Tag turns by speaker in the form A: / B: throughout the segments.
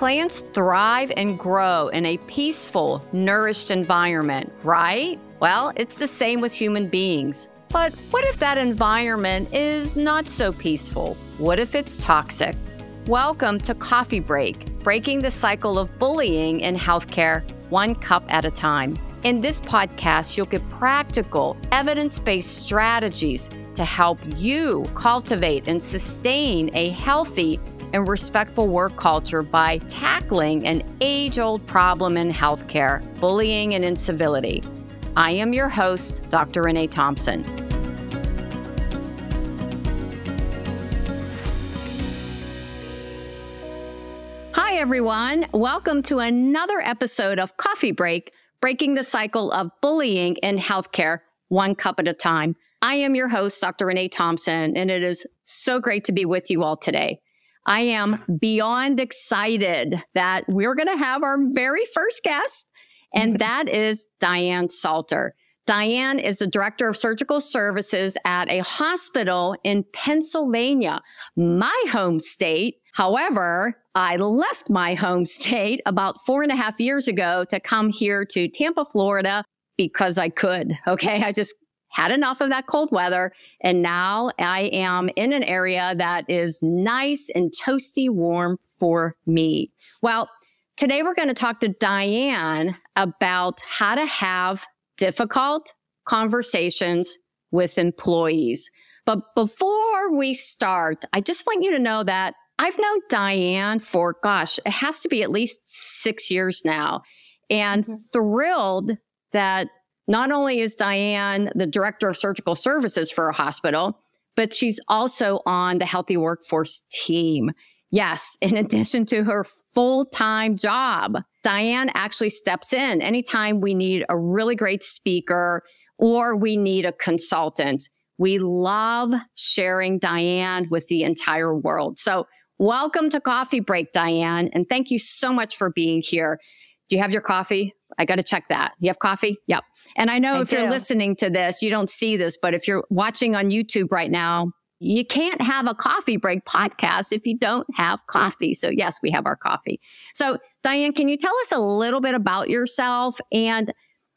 A: Plants thrive and grow in a peaceful, nourished environment, right? Well, it's the same with human beings. But what if that environment is not so peaceful? What if it's toxic? Welcome to Coffee Break, breaking the cycle of bullying in healthcare one cup at a time. In this podcast, you'll get practical, evidence based strategies to help you cultivate and sustain a healthy and respectful work culture by tackling an age old problem in healthcare bullying and incivility. I am your host, Dr. Renee Thompson. Hi, everyone. Welcome to another episode of Coffee Break breaking the cycle of bullying in healthcare one cup at a time. I am your host, Dr. Renee Thompson, and it is so great to be with you all today. I am beyond excited that we're going to have our very first guest, and that is Diane Salter. Diane is the director of surgical services at a hospital in Pennsylvania, my home state. However, I left my home state about four and a half years ago to come here to Tampa, Florida because I could. Okay. I just had enough of that cold weather. And now I am in an area that is nice and toasty warm for me. Well, today we're going to talk to Diane about how to have difficult conversations with employees. But before we start, I just want you to know that I've known Diane for, gosh, it has to be at least six years now, and mm-hmm. thrilled that not only is Diane the director of surgical services for a hospital, but she's also on the healthy workforce team. Yes, in addition to her full time job. Diane actually steps in anytime we need a really great speaker or we need a consultant. We love sharing Diane with the entire world. So, welcome to Coffee Break, Diane. And thank you so much for being here. Do you have your coffee? I got to check that. You have coffee? Yep. And I know I if do. you're listening to this, you don't see this, but if you're watching on YouTube right now, you can't have a coffee break podcast if you don't have coffee. So, yes, we have our coffee. So, Diane, can you tell us a little bit about yourself? And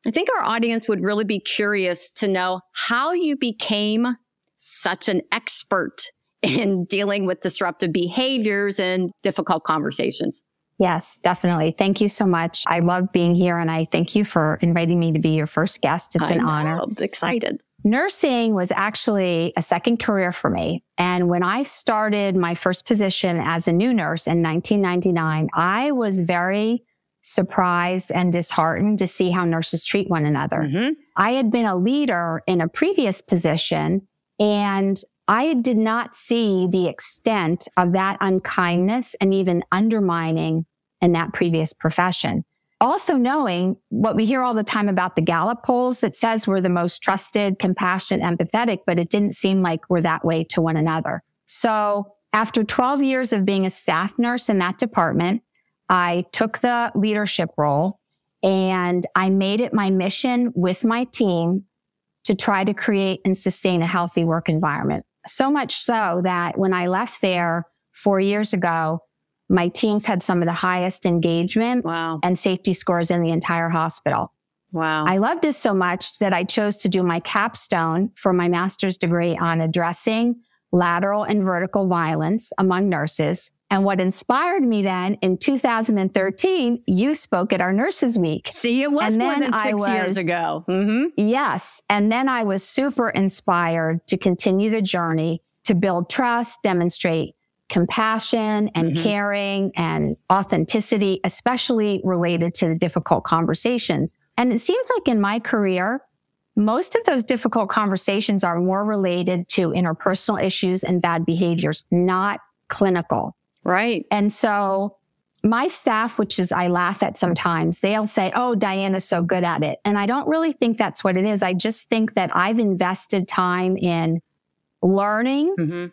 A: I think our audience would really be curious to know how you became such an expert in dealing with disruptive behaviors and difficult conversations.
B: Yes, definitely. Thank you so much. I love being here and I thank you for inviting me to be your first guest. It's I an know, honor.
A: I'm excited.
B: Nursing was actually a second career for me. And when I started my first position as a new nurse in 1999, I was very surprised and disheartened to see how nurses treat one another. Mm-hmm. I had been a leader in a previous position and I did not see the extent of that unkindness and even undermining in that previous profession also knowing what we hear all the time about the Gallup polls that says we're the most trusted, compassionate, empathetic, but it didn't seem like we're that way to one another. So after 12 years of being a staff nurse in that department, I took the leadership role and I made it my mission with my team to try to create and sustain a healthy work environment. So much so that when I left there four years ago, my teams had some of the highest engagement wow. and safety scores in the entire hospital.
A: Wow.
B: I loved it so much that I chose to do my capstone for my master's degree on addressing lateral and vertical violence among nurses. And what inspired me then in 2013, you spoke at our Nurses Week.
A: See, it was and more than six was, years ago.
B: Mm-hmm. Yes. And then I was super inspired to continue the journey to build trust, demonstrate compassion and mm-hmm. caring and authenticity, especially related to the difficult conversations. And it seems like in my career, most of those difficult conversations are more related to interpersonal issues and bad behaviors, not clinical.
A: Right.
B: And so my staff, which is I laugh at sometimes, they'll say, Oh, Diana's so good at it. And I don't really think that's what it is. I just think that I've invested time in learning. Mm-hmm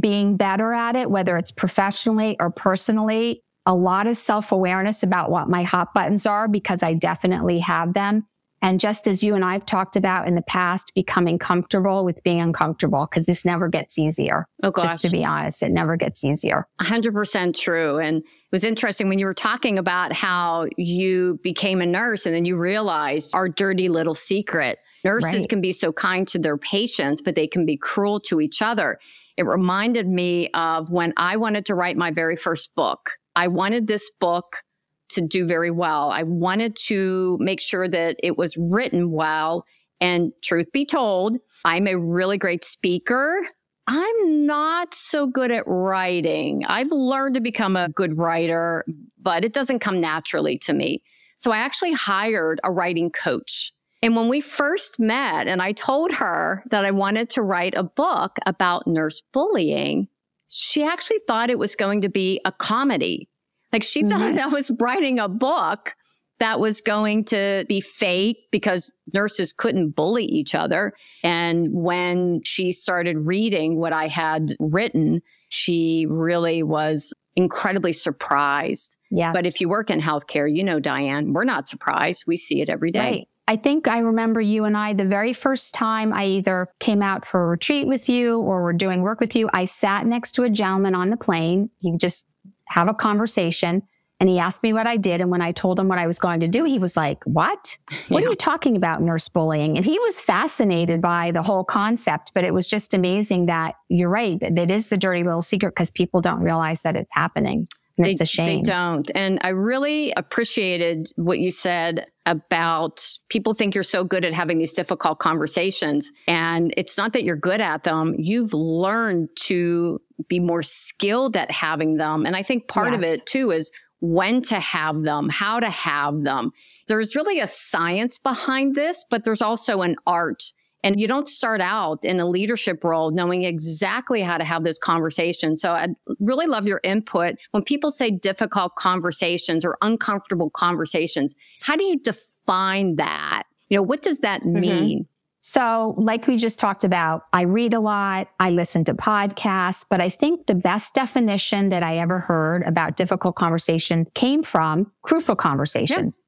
B: being better at it, whether it's professionally or personally, a lot of self awareness about what my hot buttons are because I definitely have them. And just as you and I've talked about in the past, becoming comfortable with being uncomfortable, because this never gets easier.
A: Oh, gosh.
B: Just to be honest, it never gets easier.
A: 100% true. And it was interesting when you were talking about how you became a nurse and then you realized our dirty little secret. Nurses
B: Right.
A: can be so kind to their patients, but they can be cruel to each other. It reminded me of when I wanted to write my very first book. I wanted this book to do very well. I wanted to make sure that it was written well. And truth be told, I'm a really great speaker. I'm not so good at writing. I've learned to become a good writer, but it doesn't come naturally to me. So I actually hired a writing coach. And when we first met, and I told her that I wanted to write a book about nurse bullying, she actually thought it was going to be a comedy. Like she thought
B: Mhm.
A: I was writing a book that was going to be fake because nurses couldn't bully each other. And when she started reading what I had written, she really was incredibly surprised.
B: Yes.
A: But if you work in healthcare, you know, Diane, we're not surprised. We see it every day.
B: Right. I think I remember you and I the very first time I either came out for a retreat with you or were doing work with you. I sat next to a gentleman on the plane. You just have a conversation. And he asked me what I did. And when I told him what I was going to do, he was like, What? What
A: Yeah.
B: are you talking about, nurse bullying? And he was fascinated by the whole concept. But it was just amazing that you're right, that it is the dirty little secret because people don't realize that it's happening. And it's a shame.
A: They don't. And I really appreciated what you said about people think you're so good at having these difficult conversations. And it's not that you're good at them. You've learned to be more skilled at having them. And I think part of it too is when to have them, how to have them. There's really a science behind this, but there's also an art. And you don't start out in a leadership role knowing exactly how to have this conversation. So I really love your input. When people say difficult conversations or uncomfortable conversations, how do you define that? You know, what does that
B: Mhm.
A: mean?
B: So, like we just talked about, I read a lot, I listen to podcasts, but I think the best definition that I ever heard about difficult conversation came from crucial conversations.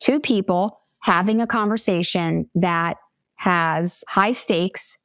B: Two people having a conversation that has high stakes,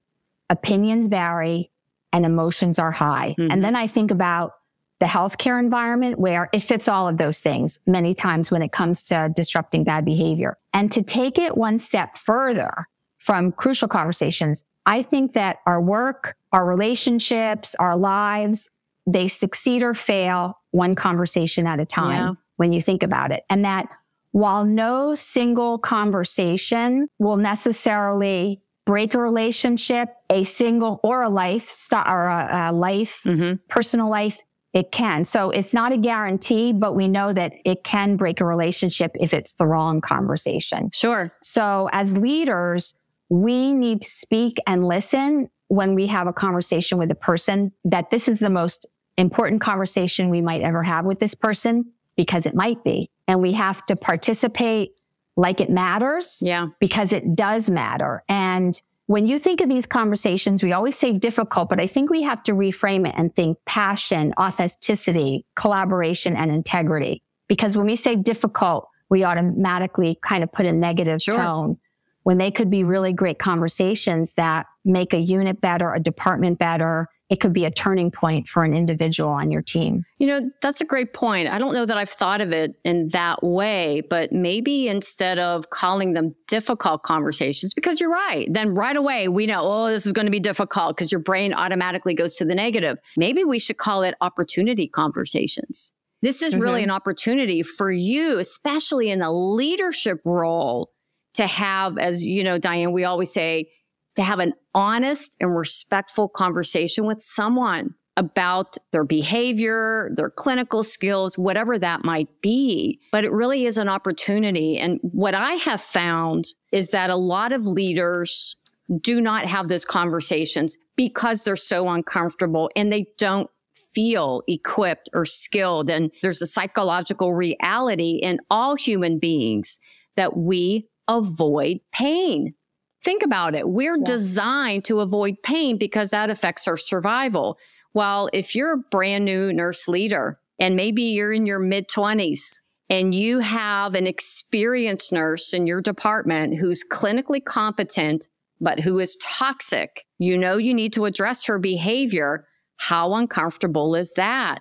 B: opinions vary, and emotions are high.
A: Mhm.
B: And then I think about the healthcare environment where it fits all of those things many times when it comes to disrupting bad behavior. And to take it one step further from crucial conversations, I think that our work, our relationships, our lives, they succeed or fail one conversation at a time
A: Yeah.
B: when you think about it. And that while no single conversation will necessarily break a relationship, a single or a life or a, a life,
A: hmm
B: personal life, it can. So it's not a guarantee, but we know that it can break a relationship if it's the wrong conversation.
A: Sure.
B: So as leaders, we need to speak and listen when we have a conversation with a person that this is the most important conversation we might ever have with this person because it might be. And we have to participate like it matters
A: Yeah.
B: because it does matter. And when you think of these conversations, we always say difficult, but I think we have to reframe it and think passion, authenticity, collaboration, and integrity. Because when we say difficult, we automatically kind of put a negative
A: Sure.
B: tone when they could be really great conversations that make a unit better, a department better. It could be a turning point for an individual on your team.
A: You know, that's a great point. I don't know that I've thought of it in that way, but maybe instead of calling them difficult conversations, because you're right, then right away we know, oh, this is going to be difficult because your brain automatically goes to the negative. Maybe we should call it opportunity conversations. This is really
B: Mhm.
A: an opportunity for you, especially in a leadership role, to have, as you know, Diane, we always say, to have an honest and respectful conversation with someone about their behavior, their clinical skills, whatever that might be. But it really is an opportunity. And what I have found is that a lot of leaders do not have those conversations because they're so uncomfortable and they don't feel equipped or skilled. And there's a psychological reality in all human beings that we avoid pain. Think about it. We're
B: Yeah.
A: designed to avoid pain because that affects our survival. Well, if you're a brand new nurse leader and maybe you're in your mid 20s and you have an experienced nurse in your department who's clinically competent, but who is toxic, you know you need to address her behavior. How uncomfortable is that?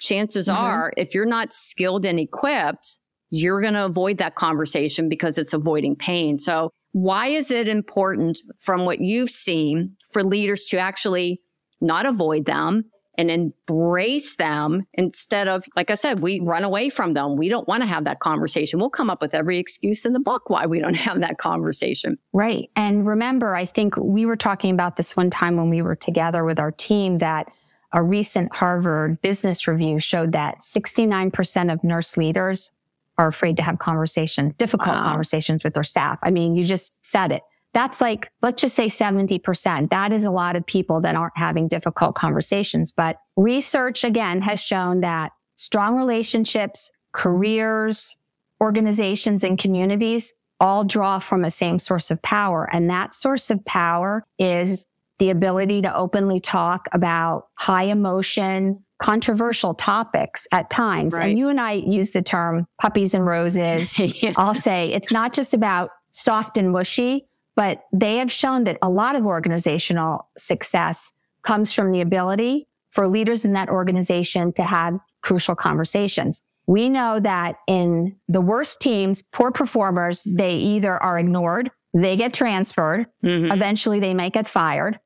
A: Chances mm-hmm. are, if you're not skilled and equipped, you're going to avoid that conversation because it's avoiding pain. So why is it important from what you've seen for leaders to actually not avoid them and embrace them instead of, like I said, we run away from them. We don't want to have that conversation. We'll come up with every excuse in the book why we don't have that conversation.
B: Right. And remember, I think we were talking about this one time when we were together with our team that a recent Harvard business review showed that 69% of nurse leaders are afraid to have conversations, difficult wow. conversations with their staff. I mean, you just said it. That's like, let's just say 70%. That is a lot of people that aren't having difficult conversations. But research again has shown that strong relationships, careers, organizations and communities all draw from a same source of power. And that source of power is the ability to openly talk about high emotion, controversial topics at times. Right. And you and I use the term puppies and roses. yeah. I'll say it's not just about soft and mushy, but they have shown that a lot of organizational success comes from the ability for leaders in that organization to have crucial conversations. We know that in the worst teams, poor performers, they either are ignored, they get transferred, mm-hmm. eventually they might get fired.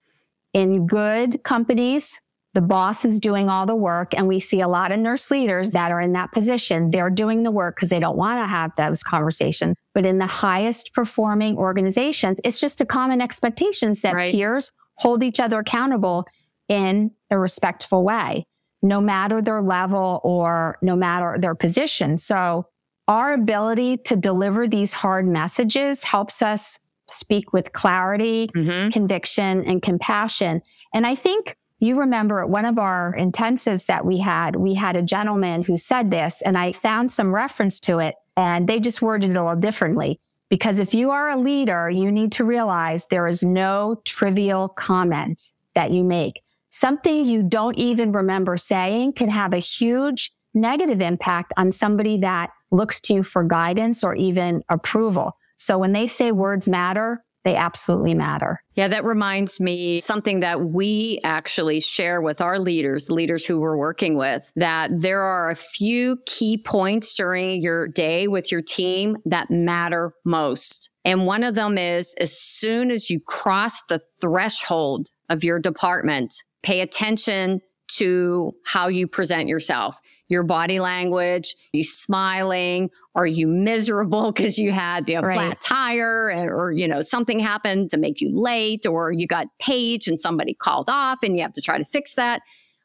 B: In good companies, the boss is doing all the work and we see a lot of nurse leaders that are in that position. They're doing the work because they don't want to have those conversations. But in the highest performing organizations, it's just a common expectations that right. peers hold each other accountable in a respectful way, no matter their level or no matter their position. So our ability to deliver these hard messages helps us speak with clarity, mm-hmm. conviction, and compassion. And I think you remember at one of our intensives that we had, we had a gentleman who said this, and I found some reference to it, and they just worded it a little differently. Because if you are a leader, you need to realize there is no trivial comment that you make. Something you don't even remember saying can have a huge negative impact on somebody that looks to you for guidance or even approval. So when they say words matter, they absolutely matter.
A: Yeah, that reminds me something that we actually share with our leaders, leaders who we're working with, that there are a few key points during your day with your team that matter most. And one of them is as soon as you cross the threshold of your department, pay attention to how you present yourself your body language? You smiling? Are you miserable because you had a right. flat tire or, you know, something happened to make you late or you got paged and somebody called off and you have to try to fix that?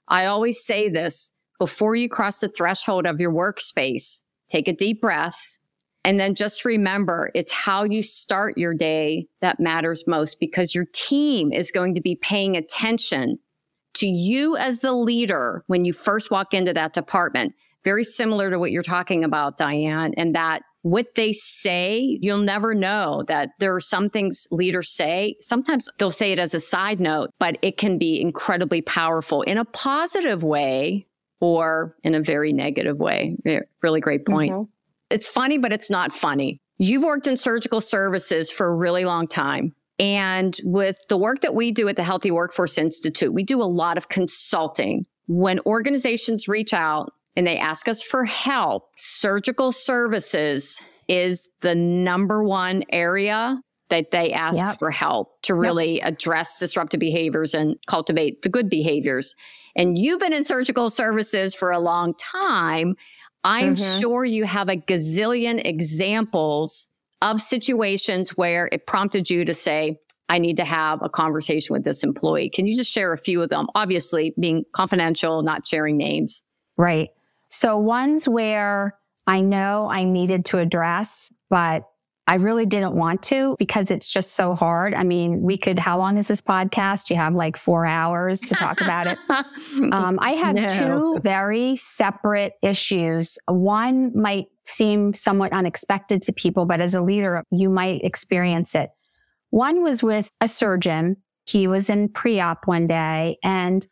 A: I always say this before you cross the threshold of your workspace, take a deep breath. And then just remember it's how you start your day that matters most because your team is going to be paying attention to you as the leader when you first walk into that department. Very similar to what you're talking about, Diane, and that what they say, you'll never know that there are some things leaders say. Sometimes they'll say it as a side note, but it can be incredibly powerful in a positive way or in a very negative way. Really great point. Mm-hmm. It's funny, but it's not funny. You've worked in surgical services for a really long time. And with the work that we do at the Healthy Workforce Institute, we do a lot of consulting. When organizations reach out and they ask us for help, surgical services is the number one area that they ask yep. for help to really yep. address disruptive behaviors and cultivate the good behaviors. And you've been in surgical services for a long time. I'm mm-hmm. sure you have a gazillion examples of situations where it prompted you to say, I need to have a conversation with this employee. Can you just share a few of them? Obviously, being confidential, not sharing names.
B: Right. So, ones where I know I needed to address, but I really didn't want to because it's just so hard. I mean, we could, how long is this podcast? You have like four hours to talk about it. Um, I have no. two very separate issues. One might seem somewhat unexpected to people, but as a leader, you might experience it. One was with a surgeon. He was in pre op one day and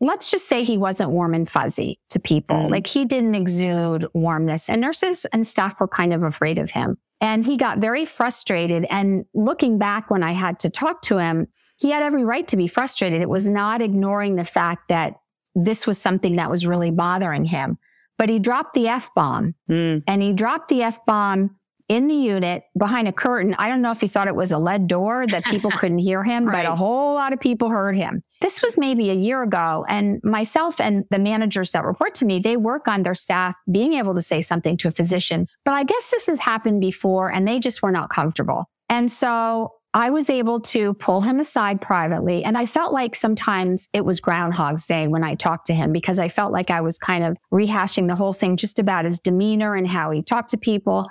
B: let's just say he wasn't warm and fuzzy to people. Mm. Like he didn't exude warmness and nurses and staff were kind of afraid of him. And he got very frustrated. And looking back when I had to talk to him, he had every right to be frustrated. It was not ignoring the fact that this was something that was really bothering him. But he dropped the F bomb mm. and he dropped the F bomb in the unit behind a curtain. I don't know if he thought it was a lead door that people couldn't hear him, right. but a whole lot of people heard him. This was maybe a year ago. And myself and the managers that report to me, they work on their staff being able to say something to a physician. But I guess this has happened before and they just were not comfortable. And so I was able to pull him aside privately. And I felt like sometimes it was Groundhog's Day when I talked to him because I felt like I was kind of rehashing the whole thing just about his demeanor and how he talked to people.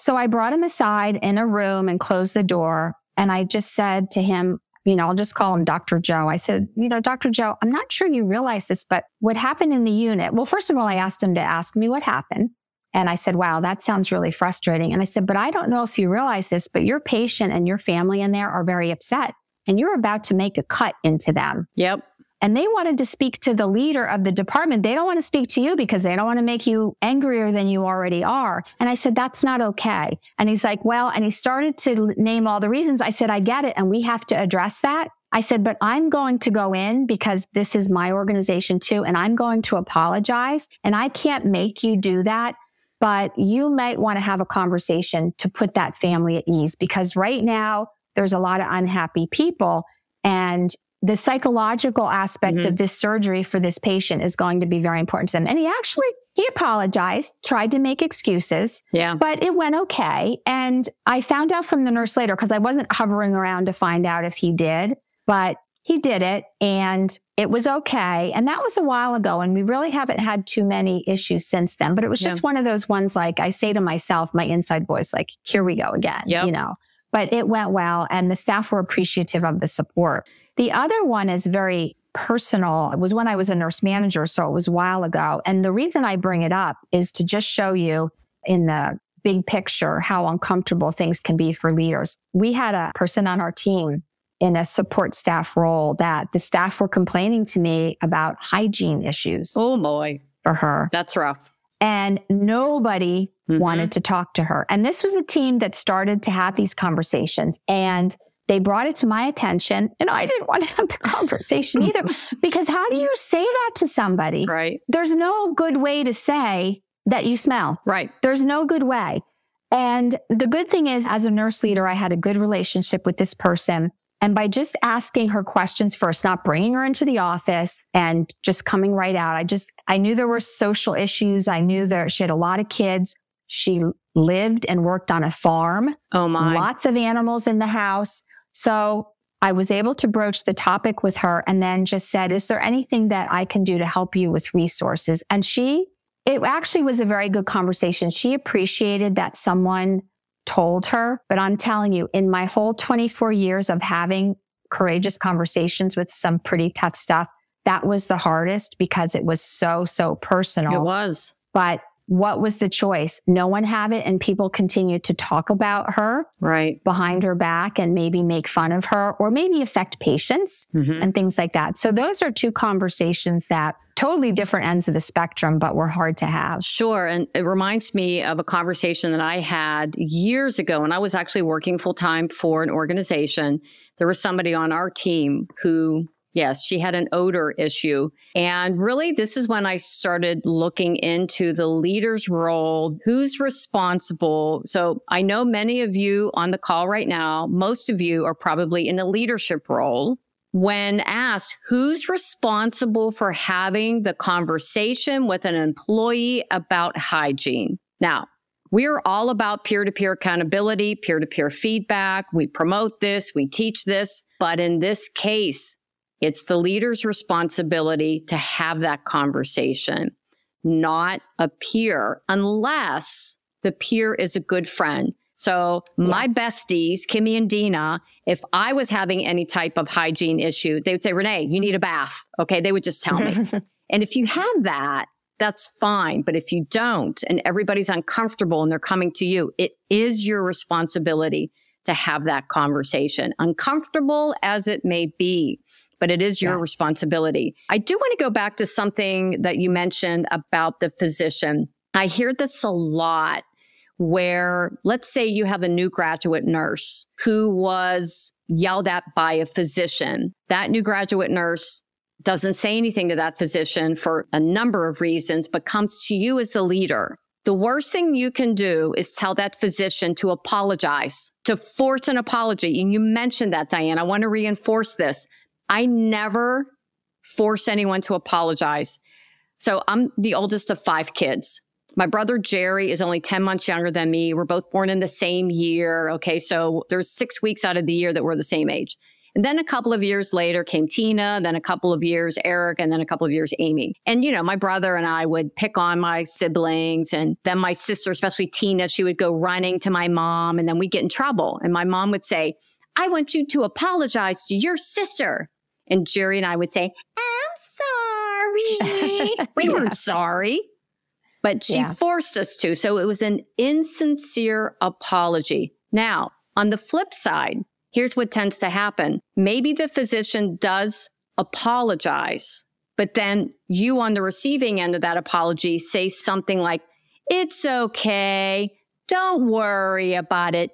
B: So I brought him aside in a room and closed the door. And I just said to him, you know, I'll just call him Dr. Joe. I said, you know, Dr. Joe, I'm not sure you realize this, but what happened in the unit? Well, first of all, I asked him to ask me what happened. And I said, wow, that sounds really frustrating. And I said, but I don't know if you realize this, but your patient and your family in there are very upset and you're about to make a cut into them.
A: Yep
B: and they wanted to speak to the leader of the department. They don't want to speak to you because they don't want to make you angrier than you already are. And I said, that's not okay. And he's like, well, and he started to name all the reasons. I said, I get it. And we have to address that. I said, but I'm going to go in because this is my organization too. And I'm going to apologize. And I can't make you do that. But you might want to have a conversation to put that family at ease because right now there's a lot of unhappy people and the psychological aspect mm-hmm. of this surgery for this patient is going to be very important to them. And he actually, he apologized, tried to make excuses.
A: Yeah.
B: But it went okay. And I found out from the nurse later because I wasn't hovering around to find out if he did, but he did it and it was okay. And that was a while ago. And we really haven't had too many issues since then. But it was just yeah. one of those ones like I say to myself, my inside voice, like, here we go again, yep. you know. But it went well and the staff were appreciative of the support. The other one is very personal. It was when I was a nurse manager, so it was a while ago. And the reason I bring it up is to just show you in the big picture how uncomfortable things can be for leaders. We had a person on our team in a support staff role that the staff were complaining to me about hygiene issues.
A: Oh boy.
B: For her.
A: That's rough.
B: And nobody mm-hmm. wanted to talk to her. And this was a team that started to have these conversations. And they brought it to my attention and I didn't want to have the conversation either because how do you say that to somebody?
A: Right.
B: There's no good way to say that you smell.
A: Right.
B: There's no good way. And the good thing is, as a nurse leader, I had a good relationship with this person. And by just asking her questions first, not bringing her into the office and just coming right out, I just, I knew there were social issues. I knew that she had a lot of kids. She lived and worked on a farm.
A: Oh my.
B: Lots of animals in the house. So I was able to broach the topic with her and then just said, Is there anything that I can do to help you with resources? And she, it actually was a very good conversation. She appreciated that someone told her, but I'm telling you, in my whole 24 years of having courageous conversations with some pretty tough stuff, that was the hardest because it was so, so personal.
A: It was.
B: But what was the choice? No one had it, and people continued to talk about her
A: right
B: behind her back and maybe make fun of her or maybe affect patients mm-hmm. and things like that. So those are two conversations that totally different ends of the spectrum, but were hard to have.
A: Sure. And it reminds me of a conversation that I had years ago. And I was actually working full time for an organization. There was somebody on our team who Yes, she had an odor issue. And really, this is when I started looking into the leader's role. Who's responsible? So I know many of you on the call right now, most of you are probably in a leadership role. When asked who's responsible for having the conversation with an employee about hygiene. Now, we are all about peer to peer accountability, peer to peer feedback. We promote this, we teach this. But in this case, it's the leader's responsibility to have that conversation, not a peer, unless the peer is a good friend. So my yes. besties, Kimmy and Dina, if I was having any type of hygiene issue, they would say, Renee, you need a bath. Okay. They would just tell me. and if you have that, that's fine. But if you don't and everybody's uncomfortable and they're coming to you, it is your responsibility to have that conversation, uncomfortable as it may be but it is your
B: Yes.
A: responsibility. I do want to go back to something that you mentioned about the physician. I hear this a lot where let's say you have a new graduate nurse who was yelled at by a physician. That new graduate nurse doesn't say anything to that physician for a number of reasons, but comes to you as the leader. The worst thing you can do is tell that physician to apologize, to force an apology. And you mentioned that, Diane. I want to reinforce this. I never force anyone to apologize. So I'm the oldest of five kids. My brother Jerry is only 10 months younger than me. We're both born in the same year. Okay. So there's six weeks out of the year that we're the same age. And then a couple of years later came Tina, then a couple of years Eric, and then a couple of years Amy. And, you know, my brother and I would pick on my siblings. And then my sister, especially Tina, she would go running to my mom and then we'd get in trouble. And my mom would say, I want you to apologize to your sister. And Jerry and I would say, I'm sorry. we
B: Yeah.
A: weren't sorry. But she
B: Yeah.
A: forced us to. So it was an insincere apology. Now, on the flip side, here's what tends to happen. Maybe the physician does apologize, but then you on the receiving end of that apology say something like, it's okay. Don't worry about it.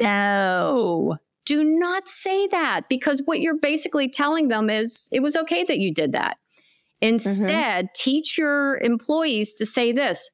A: No, do not say that because what you're basically telling them is it was okay that you did that. Instead, teach your employees to say this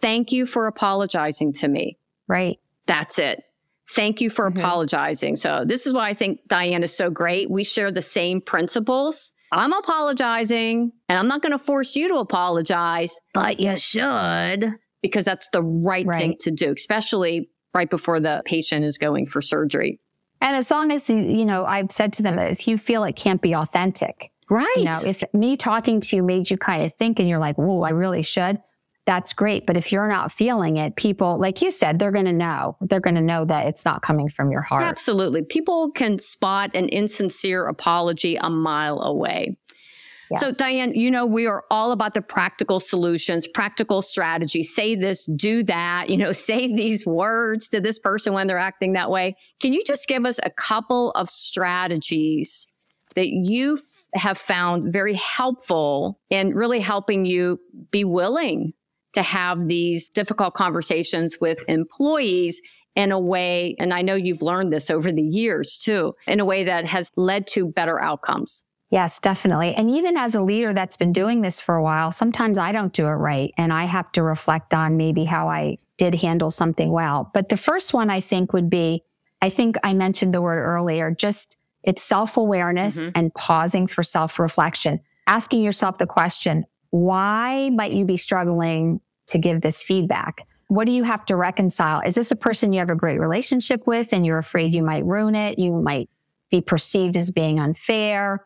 A: Thank you for apologizing to me.
B: Right.
A: That's it. Thank you for
B: Mhm.
A: apologizing. So, this is why I think Diane is so great. We share the same principles. I'm apologizing and I'm not going to force you to apologize, but you should because that's the right, thing to do, especially right before the patient is going for surgery.
B: And as long as, you- know, I've said to them, if you feel it can't be authentic,
A: Right.
B: you know, if me talking to you made you kind of think and you're like, whoa, I really should, that's great. But if you're not feeling it, people, like you said, they're going to know. They're going to know that it's not coming from your heart.
A: Absolutely. People can spot an insincere apology a mile away. So, Diane, you know, we are all about the practical solutions, practical strategies. Say this, do that, you know, say these words to this person when they're acting that way. Can you just give us a couple of strategies that you have found very helpful in really helping you be willing to have these difficult conversations with employees in a way, and I know you've learned this over the years too, in a way that has led to better outcomes?
B: Yes, definitely. And even as a leader that's been doing this for a while, sometimes I don't do it right. And I have to reflect on maybe how I did handle something well. But the first one I think would be I think I mentioned the word earlier, just it's self awareness
A: Mhm.
B: and pausing for self reflection, asking yourself the question, why might you be struggling to give this feedback? What do you have to reconcile? Is this a person you have a great relationship with and you're afraid you might ruin it? You might be perceived as being unfair.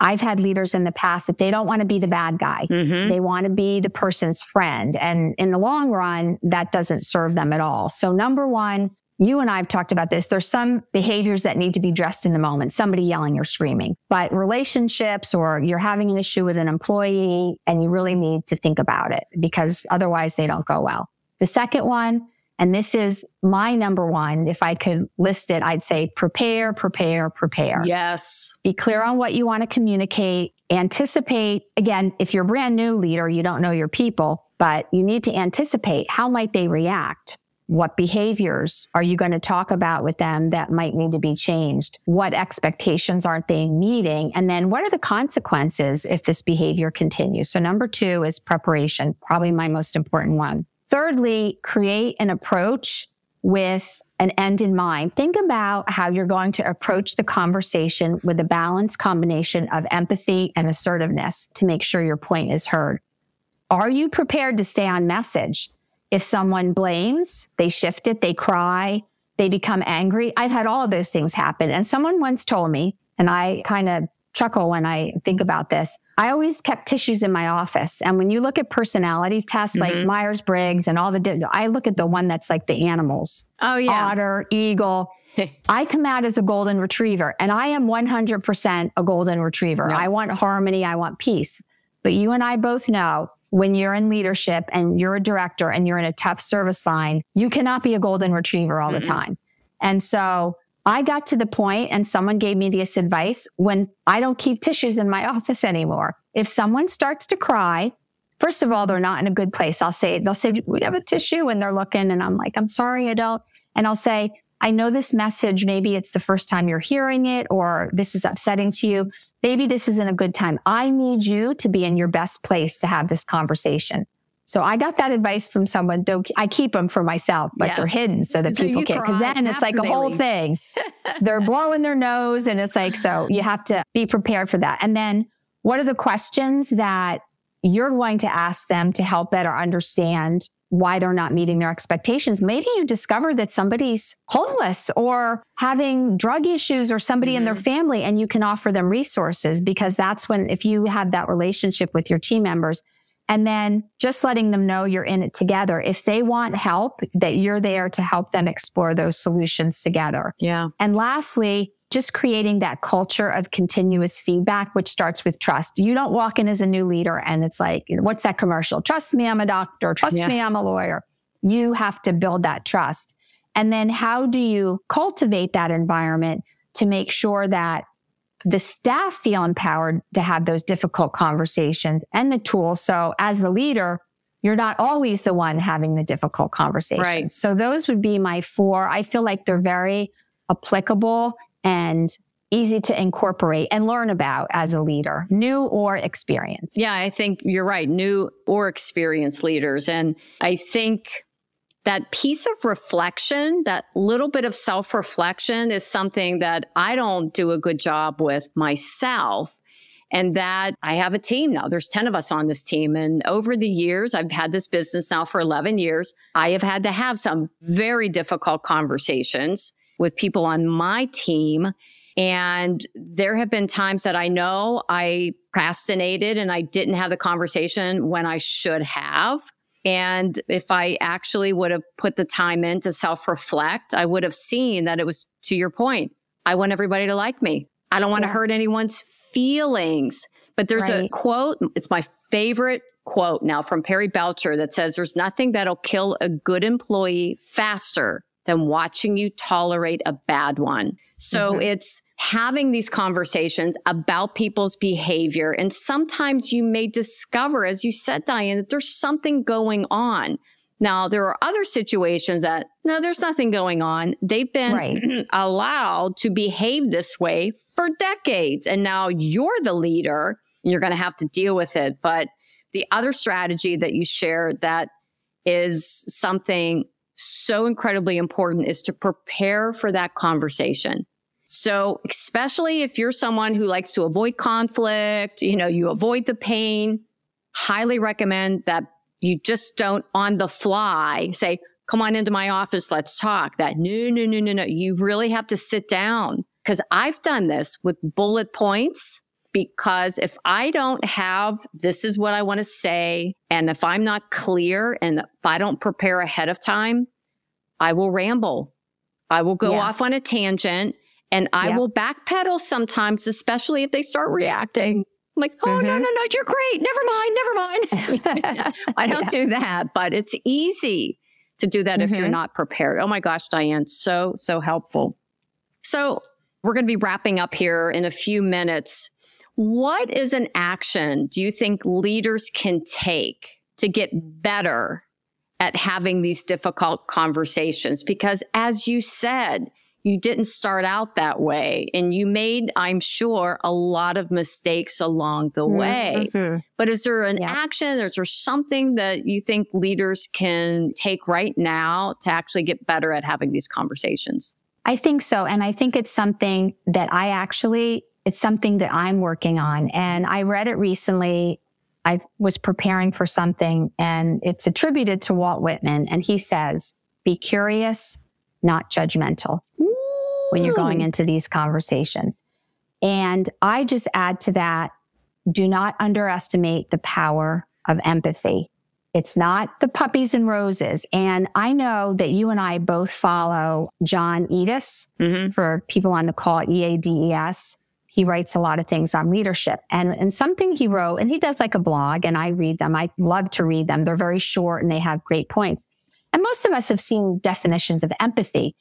B: I've had leaders in the past that they don't want to be the bad guy.
A: Mm-hmm.
B: They want to be the person's friend. And in the long run, that doesn't serve them at all. So, number one, you and I have talked about this. There's some behaviors that need to be addressed in the moment, somebody yelling or screaming, but relationships or you're having an issue with an employee and you really need to think about it because otherwise they don't go well. The second one, and this is my number one, if I could list it, I'd say prepare, prepare, prepare
A: Yes.
B: be clear on what you want to communicate, anticipate. Again, if you're a brand new leader, you don't know your people, but you need to anticipate how might they react? What behaviors are you going to talk about with them that might need to be changed? What expectations aren't they meeting? And then what are the consequences if this behavior continues? So number two is preparation, probably my most important one. Thirdly, create an approach with an end in mind. Think about how you're going to approach the conversation with a balanced combination of empathy and assertiveness to make sure your point is heard. Are you prepared to stay on message? If someone blames, they shift it, they cry, they become angry. I've had all of those things happen. And someone once told me, and I kind of chuckle when I think about this. I always kept tissues in my office. And when you look at personality tests like
A: Mhm.
B: Myers Briggs and all the, di- I look at the one that's like the animals
A: Oh, yeah.
B: otter, eagle. I come out as a golden retriever and I am 100% a golden retriever. I want harmony. I want peace. But you and I both know when you're in leadership and you're a director and you're in a tough service line, you cannot be a golden retriever all the
A: Mm-mm.
B: time. And so I got to the point and someone gave me this advice when I don't keep tissues in my office anymore. If someone starts to cry, first of all, they're not in a good place. I'll say, they'll say, we have a tissue and they're looking and I'm like, I'm sorry, I don't. And I'll say, I know this message, maybe it's the first time you're hearing it or this is upsetting to you. Maybe this isn't a good time. I need you to be in your best place to have this conversation. So I got that advice from someone. Don't I keep them for myself, but yes. they're hidden so that so people can't. Because then it's like a whole leave. thing. they're blowing their nose, and it's like so you have to be prepared for that. And then, what are the questions that you're going to ask them to help better understand why they're not meeting their expectations. Maybe you discover that somebody's homeless or having drug issues or somebody mm-hmm. in their mm-hmm. family, and you can offer them resources because that's when, if you have that relationship with your team members, and then just letting them know you're in it together. If they want help, that you're there to help them explore those solutions together.
A: Yeah.
B: And lastly, just creating that culture of continuous feedback, which starts with trust. You don't walk in as a new leader and it's like, what's that commercial? Trust me, I'm a doctor. Trust yeah. me, I'm a lawyer. You have to build that trust. And then how do you cultivate that environment to make sure that the staff feel empowered to have those difficult conversations and the tools? So as the leader, you're not always the one having the difficult conversations. Right. So those would be my four. I feel like they're very applicable and easy to incorporate and learn about as a leader, new or experienced.
A: Yeah, I think you're right, new or experienced leaders. And I think that piece of reflection, that little bit of self reflection is something that I don't do a good job with myself. And that I have a team now. There's 10 of us on this team. And over the years, I've had this business now for 11 years. I have had to have some very difficult conversations with people on my team. And there have been times that I know I procrastinated and I didn't have the conversation when I should have. And if I actually would have put the time in to self reflect, I would have seen that it was to your point. I want everybody to like me. I don't want to hurt anyone's feelings. But there's right. a quote, it's my favorite quote now from Perry Belcher that says, There's nothing that'll kill a good employee faster than watching you tolerate a bad one. So mm-hmm. it's having these conversations about people's behavior. And sometimes you may discover, as you said, Diane, that there's something going on. Now, there are other situations that, no, there's nothing going on. They've been right. allowed to behave this way for decades. And now you're the leader and you're going to have to deal with it. But the other strategy that you shared that is something so incredibly important is to prepare for that conversation. So, especially if you're someone who likes to avoid conflict, you know, you avoid the pain, highly recommend that you just don't on the fly say, come on into my office, let's talk. That no, no, no, no, no. You really have to sit down because I've done this with bullet points. Because if I don't have this is what I want to say, and if I'm not clear and if I don't prepare ahead of time, I will ramble. I will go yeah. off on a tangent and I yep. will backpedal sometimes, especially if they start reacting. I'm like, oh, mm-hmm. no, no, no, you're great. Never mind. Never mind. I don't yeah. do that, but it's easy to do that mm-hmm. if you're mm-hmm. not prepared. Oh my gosh, Diane, so, so helpful. So we're going to be wrapping up here in a few minutes. What is an action do you think leaders can take to get better at having these difficult conversations? Because as you said, you didn't start out that way. And you made i'm sure a lot of mistakes along the way. Mm-hmm. but is there an yeah. action? Is there something that you think leaders can take right now to actually get better at having these conversations?
B: I think so. And i think it's something that i actually it's something that i'm working on. And i read it recently. I was preparing for something and it's attributed to Walt Whitman. And he says, be curious, not judgmental when you're going into these conversations. And I just add to that do not underestimate the power of empathy. It's not the puppies and roses. And I know that you and I both follow John Eades mm-hmm. for people on the call, E A D E S. He writes a lot of things on leadership. And, and something he wrote, and he does like a blog, and I read them. I love to read them. They're very short and they have great points. And most of us have seen definitions of empathy.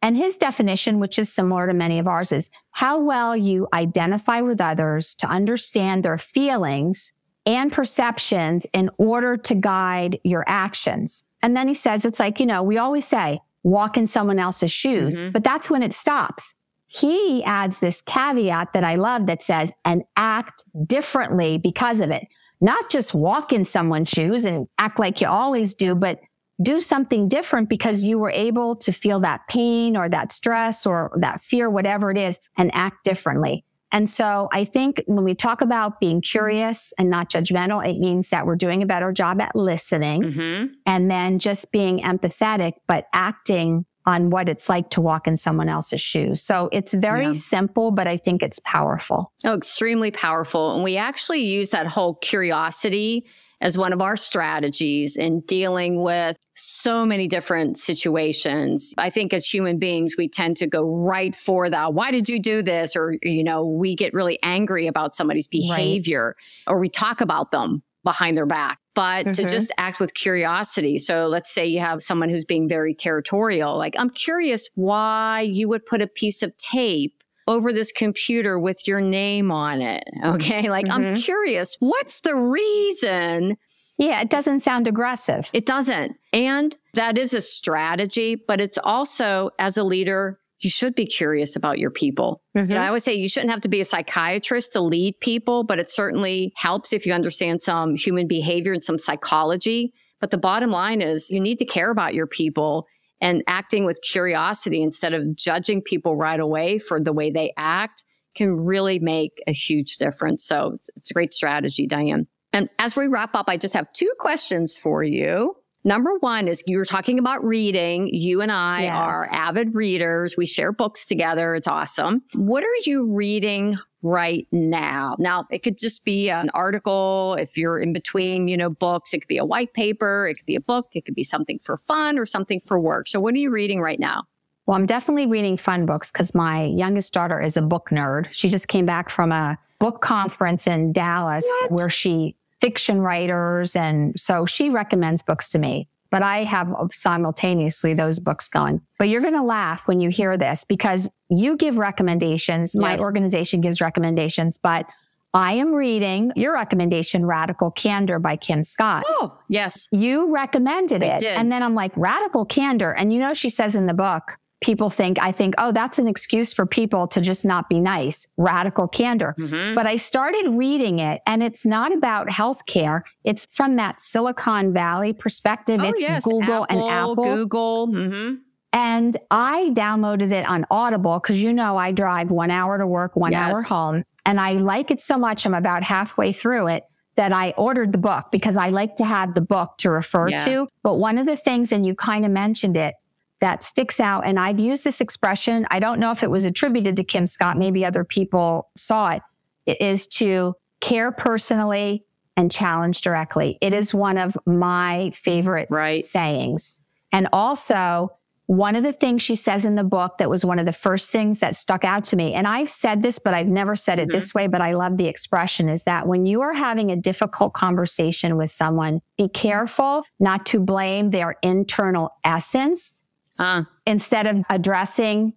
B: And his definition, which is similar to many of ours, is how well you identify with others to understand their feelings and perceptions in order to guide your actions. And then he says, it's like, you know, we always say, walk in someone else's shoes, mm-hmm. but that's when it stops. He adds this caveat that I love that says, and act differently because of it. Not just walk in someone's shoes and act like you always do, but do something different because you were able to feel that pain or that stress or that fear, whatever it is, and act differently. And so I think when we talk about being curious and not judgmental, it means that we're doing a better job at listening mm-hmm. and then just being empathetic, but acting on what it's like to walk in someone else's shoes. So it's very yeah. simple, but I think it's powerful.
A: Oh, extremely powerful. And we actually use that whole curiosity as one of our strategies in dealing with so many different situations. I think as human beings, we tend to go right for the why did you do this? Or, you know, we get really angry about somebody's behavior right. or we talk about them behind their back. But mm-hmm. to just act with curiosity. So let's say you have someone who's being very territorial. Like, I'm curious why you would put a piece of tape over this computer with your name on it. Okay. Like, mm-hmm. I'm curious, what's the reason?
B: Yeah, it doesn't sound aggressive.
A: It doesn't. And that is a strategy, but it's also as a leader, you should be curious about your people. Mm-hmm. I always say you shouldn't have to be a psychiatrist to lead people, but it certainly helps if you understand some human behavior and some psychology. But the bottom line is you need to care about your people and acting with curiosity instead of judging people right away for the way they act can really make a huge difference. So it's a great strategy, Diane. And as we wrap up, I just have two questions for you. Number one is you were talking about reading. You and I yes. are avid readers. We share books together. It's awesome. What are you reading right now? Now, it could just be an article. If you're in between, you know, books, it could be a white paper. It could be a book. It could be something for fun or something for work. So what are you reading right now?
B: Well, I'm definitely reading fun books because my youngest daughter is a book nerd. She just came back from a book conference in Dallas what? where she fiction writers. And so she recommends books to me, but I have simultaneously those books going. But you're going to laugh when you hear this because you give recommendations. Yes. My organization gives recommendations, but I am reading your recommendation, Radical Candor by Kim Scott.
A: Oh, yes.
B: You recommended I it. Did. And then I'm like, Radical Candor. And you know, she says in the book, people think, I think, oh, that's an excuse for people to just not be nice, radical candor. Mm-hmm. But I started reading it and it's not about healthcare. It's from that Silicon Valley perspective. Oh, it's yes. Google Apple, and Apple.
A: Google. Mm-hmm.
B: And I downloaded it on Audible because you know I drive one hour to work, one yes. hour home. And I like it so much, I'm about halfway through it that I ordered the book because I like to have the book to refer yeah. to. But one of the things, and you kind of mentioned it, that sticks out. And I've used this expression. I don't know if it was attributed to Kim Scott. Maybe other people saw it. It is to care personally and challenge directly. It is one of my favorite right. sayings. And also, one of the things she says in the book that was one of the first things that stuck out to me, and I've said this, but I've never said it mm-hmm. this way, but I love the expression is that when you are having a difficult conversation with someone, be careful not to blame their internal essence uh. instead of addressing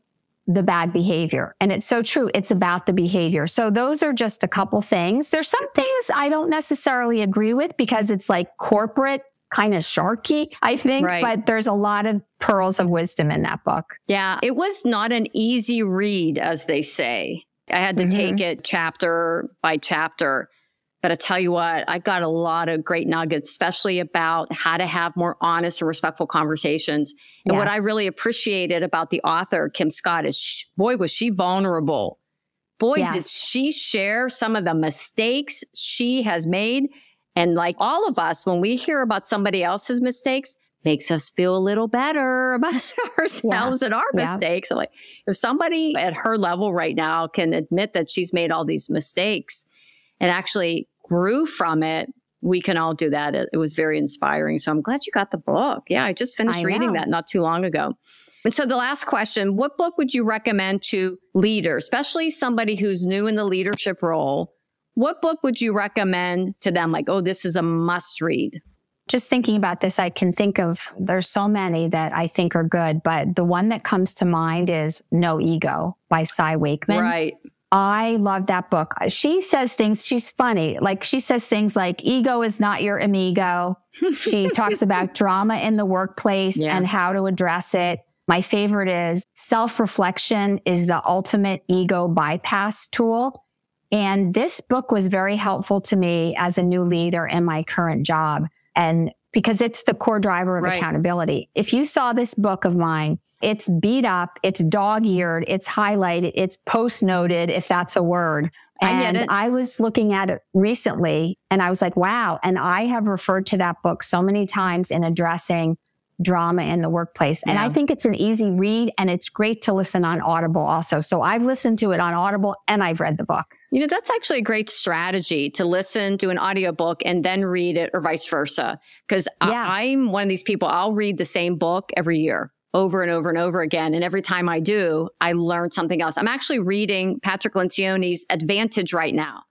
B: the bad behavior. And it's so true. It's about the behavior. So those are just a couple things. There's some things I don't necessarily agree with because it's like corporate kind of sharky, I think, right. but there's a lot of pearls of wisdom in that book.
A: Yeah. It was not an easy read, as they say. I had to mm-hmm. take it chapter by chapter. But I tell you what, I got a lot of great nuggets, especially about how to have more honest and respectful conversations. And yes. what I really appreciated about the author, Kim Scott, is she, boy, was she vulnerable. Boy, yes. did she share some of the mistakes she has made. And like all of us, when we hear about somebody else's mistakes, makes us feel a little better about ourselves yeah. and our yeah. mistakes. So like if somebody at her level right now can admit that she's made all these mistakes and actually grew from it, we can all do that. It, it, was very inspiring. So I'm glad you got the book. Yeah, I just finished I reading that not too long ago. And so the last question, what book would you recommend to leaders, especially somebody who's new in the leadership role? What book would you recommend to them? Like, oh, this is a must read.
B: just thinking about this, I can think of there's so many that I think are good, but the one that comes to mind is No Ego by Cy Wakeman.
A: Right.
B: I love that book. She says things, she's funny. Like she says things like ego is not your amigo. she talks about drama in the workplace yeah. and how to address it. My favorite is self reflection is the ultimate ego bypass tool. And this book was very helpful to me as a new leader in my current job. And because it's the core driver of right. accountability. If you saw this book of mine, it's beat up, it's dog eared, it's highlighted, it's post noted, if that's a word. And I, I, was looking at it recently and I was like, wow. And I have referred to that book so many times in addressing drama in the workplace. And yeah. I think it's an easy read and it's great to listen on Audible also. So I've listened to it on Audible and I've read the book.
A: You know, that's actually a great strategy to listen to an audiobook and then read it or vice versa. Because yeah. I'm one of these people, I'll read the same book every year over and over and over again. And every time I do, I learn something else. I'm actually reading Patrick Lencioni's Advantage right now.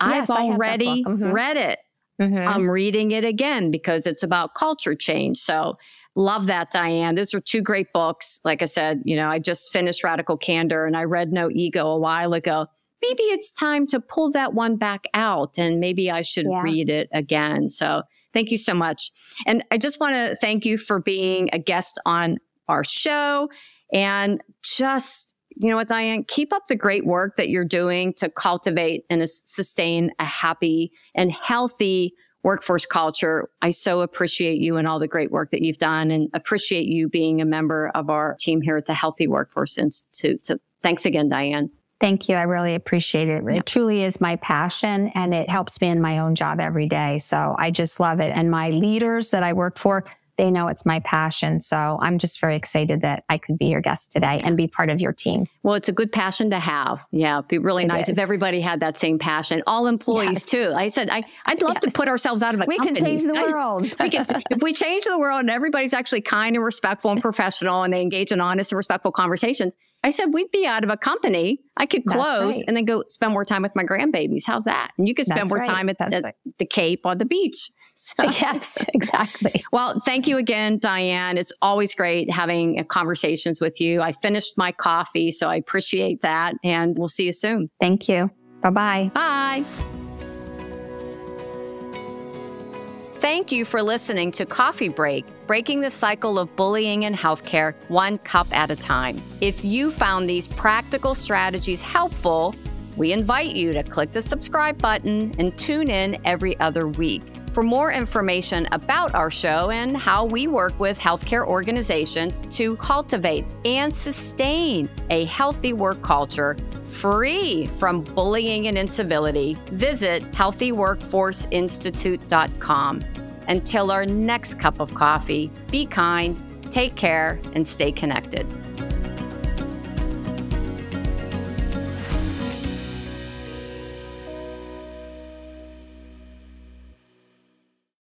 A: Yes, I've already mm-hmm. read it. Mm-hmm. I'm reading it again because it's about culture change. So love that, Diane. Those are two great books. Like I said, you know, I just finished Radical Candor and I read No Ego a while ago. Maybe it's time to pull that one back out and maybe I should yeah. read it again. So thank you so much. And I just want to thank you for being a guest on our show and just you know what, Diane, keep up the great work that you're doing to cultivate and sustain a happy and healthy workforce culture. I so appreciate you and all the great work that you've done and appreciate you being a member of our team here at the Healthy Workforce Institute. So thanks again, Diane.
B: Thank you. I really appreciate it. It truly is my passion and it helps me in my own job every day. So I just love it. And my leaders that I work for, they know it's my passion. So I'm just very excited that I could be your guest today and be part of your team.
A: Well, it's a good passion to have. Yeah, it'd be really it nice is. if everybody had that same passion. All employees yes. too. I said I, I'd love yes. to put ourselves out of a
B: we
A: company.
B: can change the world.
A: we can, if we change the world and everybody's actually kind and respectful and professional and they engage in honest and respectful conversations, I said we'd be out of a company. I could close right. and then go spend more time with my grandbabies. How's that? And you could spend That's more right. time at the, right. the Cape on the beach.
B: So, yes, exactly.
A: Well, thank you again, Diane. It's always great having conversations with you. I finished my coffee, so I appreciate that. And we'll see you soon.
B: Thank you. Bye-bye.
A: Bye. Thank you for listening to Coffee Break, breaking the cycle of bullying in healthcare one cup at a time. If you found these practical strategies helpful, we invite you to click the subscribe button and tune in every other week. For more information about our show and how we work with healthcare organizations to cultivate and sustain a healthy work culture free from bullying and incivility, visit healthyworkforceinstitute.com. Until our next cup of coffee, be kind, take care, and stay connected.